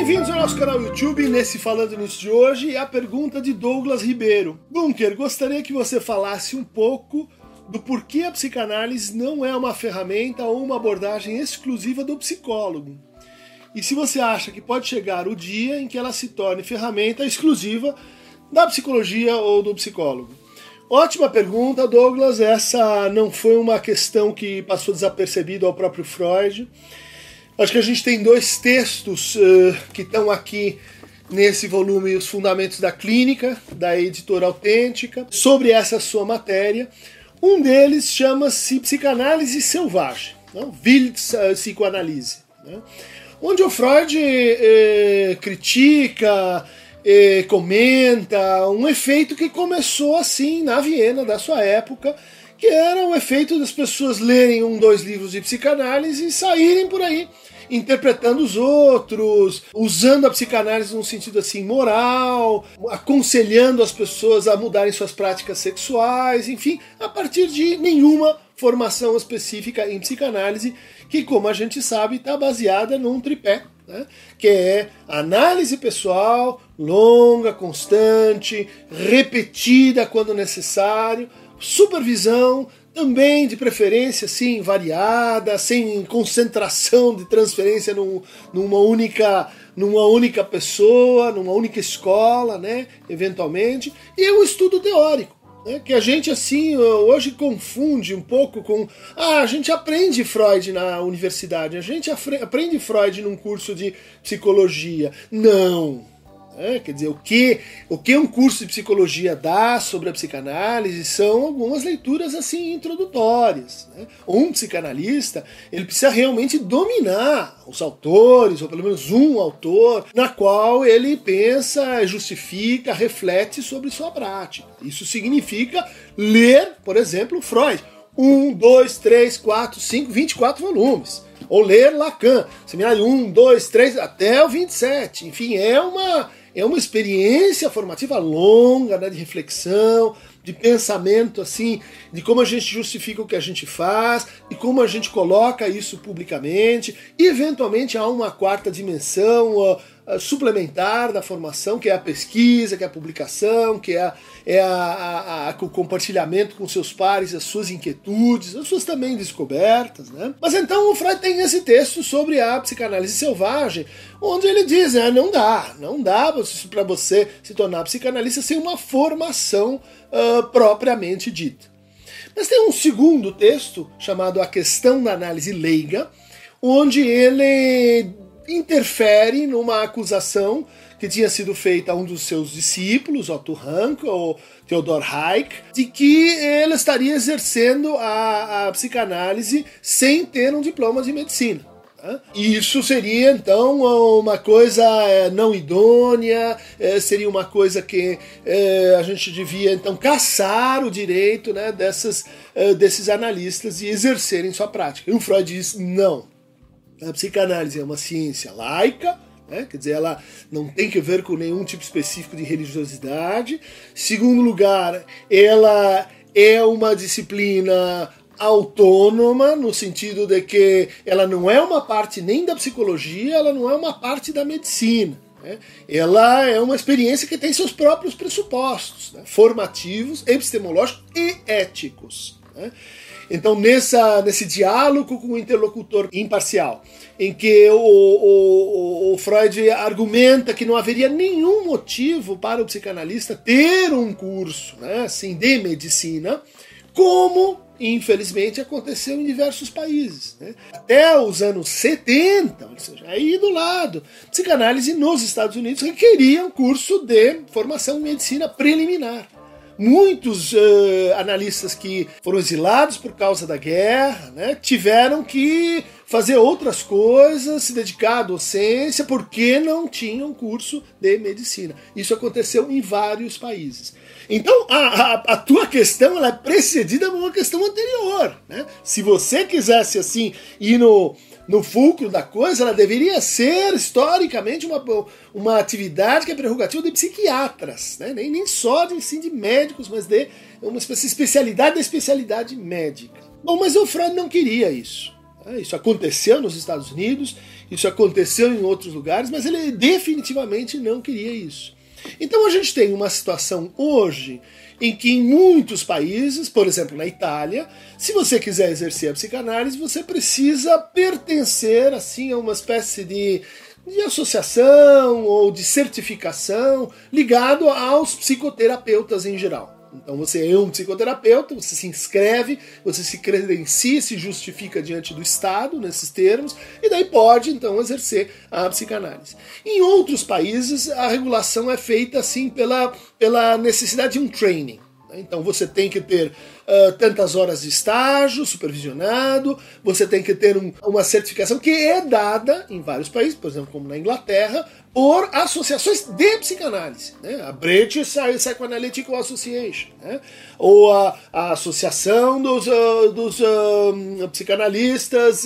Bem-vindos ao nosso canal YouTube, nesse Falando Nisso de hoje, a pergunta de Douglas Ribeiro. Bunker, gostaria que você falasse um pouco do porquê a psicanálise não é uma ferramenta ou uma abordagem exclusiva do psicólogo. E se você acha que pode chegar o dia em que ela se torne ferramenta exclusiva da psicologia ou do psicólogo. Ótima pergunta, Douglas. Essa não foi uma questão que passou desapercebido ao próprio Freud. Acho que a gente tem dois textos uh, que estão aqui nesse volume, Os Fundamentos da Clínica, da editora Autêntica, sobre essa sua matéria. Um deles chama-se Psicanálise Selvagem, não? Wild Psicoanálise, né? onde o Freud eh, critica, eh, comenta um efeito que começou assim na Viena da sua época, que era o efeito das pessoas lerem um, dois livros de psicanálise e saírem por aí interpretando os outros, usando a psicanálise num sentido assim moral, aconselhando as pessoas a mudarem suas práticas sexuais, enfim, a partir de nenhuma formação específica em psicanálise, que, como a gente sabe, está baseada num tripé, né? que é análise pessoal, longa, constante, repetida quando necessário, supervisão, também de preferência sim variada, sem concentração de transferência num, numa única numa única pessoa, numa única escola, né, eventualmente, e o estudo teórico, né, que a gente assim hoje confunde um pouco com ah, a gente aprende Freud na universidade, a gente aprende Freud num curso de psicologia. Não, é, quer dizer, o que, o que um curso de psicologia dá sobre a psicanálise são algumas leituras assim introdutórias. Né? Um psicanalista ele precisa realmente dominar os autores, ou pelo menos um autor, na qual ele pensa, justifica, reflete sobre sua prática. Isso significa ler, por exemplo, Freud. Um, dois, três, quatro, cinco, vinte e quatro volumes ou ler Lacan, seminário 1, 2, 3, até o 27. Enfim, é uma é uma experiência formativa longa, né, de reflexão, de pensamento assim, de como a gente justifica o que a gente faz e como a gente coloca isso publicamente. E eventualmente há uma quarta dimensão suplementar da formação, que é a pesquisa, que é a publicação, que é, a, é a, a, o compartilhamento com seus pares, as suas inquietudes, as suas também descobertas. Né? Mas então o Freud tem esse texto sobre a psicanálise selvagem, onde ele diz: né, não dá, não dá para você se tornar psicanalista sem uma formação uh, propriamente dita. Mas tem um segundo texto chamado A Questão da Análise Leiga, onde ele interfere numa acusação que tinha sido feita a um dos seus discípulos, Otto Rank, ou Theodor Hayek, de que ele estaria exercendo a, a psicanálise sem ter um diploma de medicina. E isso seria então uma coisa é, não idônea, é, seria uma coisa que é, a gente devia então caçar o direito né, dessas, desses analistas e exercerem sua prática. E o Freud diz: não, a psicanálise é uma ciência laica, né? quer dizer, ela não tem que ver com nenhum tipo específico de religiosidade. Segundo lugar, ela é uma disciplina autônoma, no sentido de que ela não é uma parte nem da psicologia, ela não é uma parte da medicina. Né? Ela é uma experiência que tem seus próprios pressupostos, né? formativos, epistemológicos e éticos. Né? Então, nessa, nesse diálogo com o interlocutor imparcial, em que o, o, o, Freud argumenta que não haveria nenhum motivo para o psicanalista ter um curso né, assim, de medicina, como infelizmente aconteceu em diversos países. Né? Até os anos 70, ou seja, aí do lado, psicanálise nos Estados Unidos requeria um curso de formação em medicina preliminar. Muitos uh, analistas que foram exilados por causa da guerra né, tiveram que fazer outras coisas, se dedicar à docência, porque não tinham curso de medicina. Isso aconteceu em vários países. Então, a, a, a, tua questão ela é precedida por uma questão anterior. Né? Se você quisesse, assim, ir no, no fulcro da coisa, ela deveria ser, historicamente, uma, uma atividade que é prerrogativa de psiquiatras. Né? Nem, nem só de, sim, de médicos, mas de uma especialidade da especialidade médica. Bom, mas o Freud não queria isso. Né? Isso aconteceu nos Estados Unidos, isso aconteceu em outros lugares, mas ele definitivamente não queria isso. Então a gente tem uma situação hoje em que em muitos países, por exemplo na Itália, se você quiser exercer a psicanálise, você precisa pertencer assim a uma espécie de, de associação ou de certificação ligado aos psicoterapeutas em geral. Então você é um psicoterapeuta, você se inscreve, você se credencia, se justifica diante do Estado nesses termos, e daí pode então exercer a psicanálise. Em outros países, a regulação é feita assim pela, pela necessidade de um training. Então você tem que ter uh, tantas horas de estágio supervisionado, você tem que ter um, uma certificação que é dada em vários países, por exemplo, como na Inglaterra, por associações de psicanálise. Né? A British Psychoanalytical Association, né? ou a, a Associação dos, uh, dos uh, Psicanalistas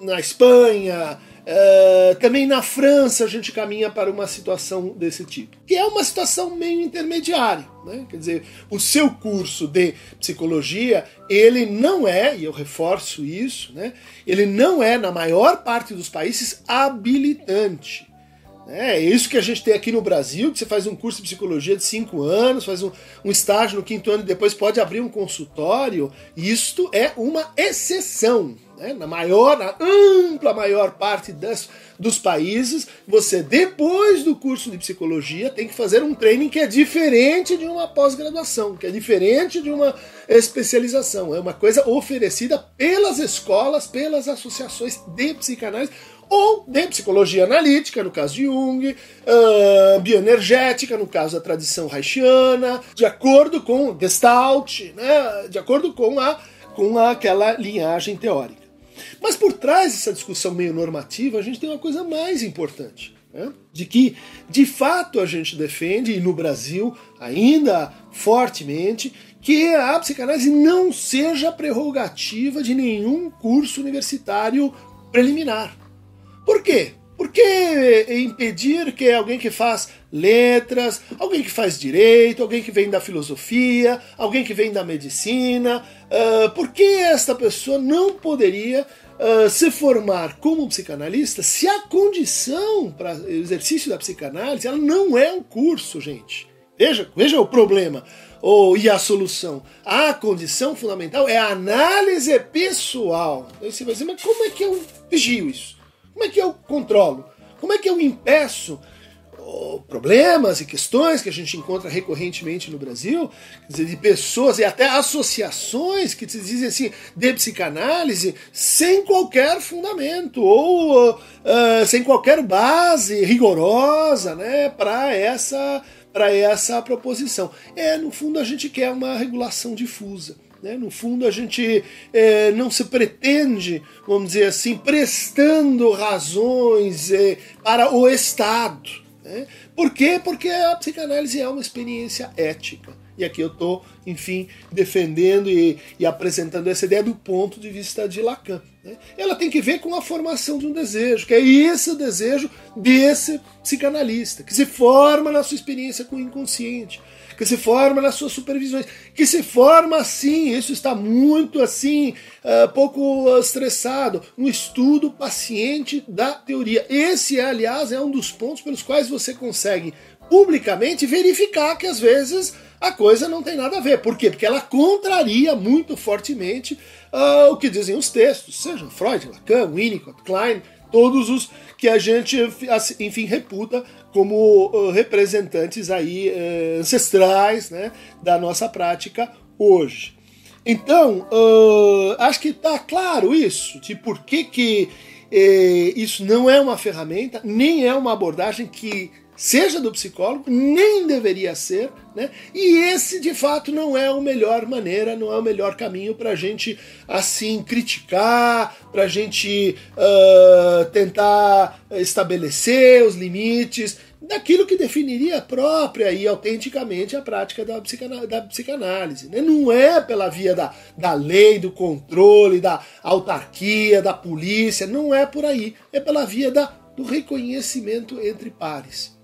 na Espanha, Uh, também na França a gente caminha para uma situação desse tipo, que é uma situação meio intermediária. Né? Quer dizer, o seu curso de psicologia, ele não é, e eu reforço isso, né? ele não é, na maior parte dos países, habilitante. É, é isso que a gente tem aqui no Brasil, que você faz um curso de psicologia de cinco anos, faz um, um estágio no quinto ano e depois pode abrir um consultório. Isto é uma exceção. Né? Na maior, na ampla maior parte das, dos países, você, depois do curso de psicologia, tem que fazer um training que é diferente de uma pós-graduação, que é diferente de uma especialização. É uma coisa oferecida pelas escolas, pelas associações de psicanálise ou de psicologia analítica, no caso de Jung, uh, bioenergética, no caso da tradição haitiana, de acordo com Gestalt, né, de acordo com, a, com aquela linhagem teórica. Mas por trás dessa discussão meio normativa, a gente tem uma coisa mais importante. Né? De que, de fato, a gente defende, e no Brasil ainda fortemente, que a psicanálise não seja prerrogativa de nenhum curso universitário preliminar. Por quê? Por que impedir que alguém que faz letras, alguém que faz direito, alguém que vem da filosofia, alguém que vem da medicina, uh, por que esta pessoa não poderia uh, se formar como psicanalista se a condição para o exercício da psicanálise ela não é um curso, gente? Veja, veja o problema ou, e a solução. A condição fundamental é a análise pessoal. Aí você vai dizer, mas como é que eu vigio isso? Como é que eu controlo? Como é que eu impeço problemas e questões que a gente encontra recorrentemente no Brasil, dizer, de pessoas e até associações que dizem assim de psicanálise sem qualquer fundamento ou uh, sem qualquer base rigorosa, né, para essa essa proposição. É, no fundo a gente quer uma regulação difusa. Né? No fundo, a gente é, não se pretende, vamos dizer assim, prestando razões é, para o Estado. Né? Por quê? Porque a psicanálise é uma experiência ética. E aqui eu estou, enfim, defendendo e, e, apresentando essa ideia do ponto de vista de Lacan. Né? Ela tem que ver com a formação de um desejo, que é esse o desejo desse psicanalista, que se forma na sua experiência com o inconsciente que se forma nas suas supervisões, que se forma assim, isso está muito assim, uh, pouco estressado, no estudo paciente da teoria. Esse, aliás, é um dos pontos pelos quais você consegue publicamente verificar que às vezes a coisa não tem nada a ver. Por quê? Porque ela contraria muito fortemente uh, o que dizem os textos, sejam Freud, Lacan, Winnicott, Klein, todos os que a gente, enfim, reputa como uh, representantes aí uh, ancestrais né, da nossa prática hoje. Então, uh, acho que está claro isso, de por que, que eh, isso não é uma ferramenta, nem é uma abordagem que seja do psicólogo, nem deveria ser, né? E esse de fato não é a melhor maneira, não é o melhor caminho para a gente assim criticar, para a gente uh, tentar estabelecer os limites daquilo que definiria própria e autenticamente a prática da, psicana, da psicanálise. Né? Não é pela via da, da lei, do controle, da autarquia, da polícia, não é por aí. É pela via da, do reconhecimento entre pares.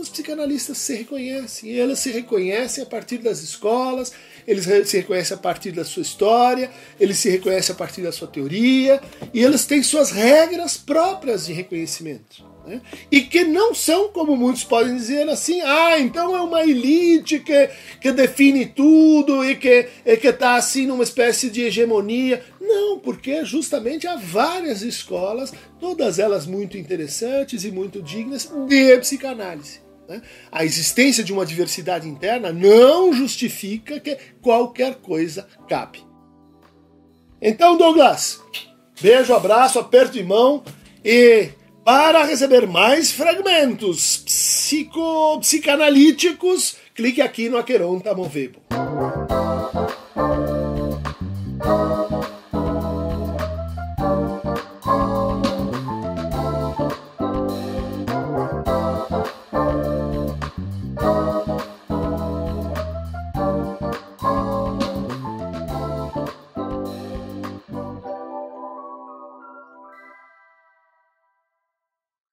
Os psicanalistas se reconhecem. E eles se reconhecem a partir das escolas, eles se reconhecem a partir da sua história, eles se reconhecem a partir da sua teoria, e eles têm suas regras próprias de reconhecimento. Né? E que não são, como muitos podem dizer assim, ah, então é uma elite que, que define tudo e que está assim numa espécie de hegemonia. Não, porque justamente há várias escolas, todas elas muito interessantes e muito dignas, de psicanálise. Né? A existência de uma diversidade interna não justifica que qualquer coisa cabe. Então, Douglas, beijo, abraço, aperto de mão e para receber mais fragmentos psico psicanalíticos, clique aqui no Aqueronta Movebo.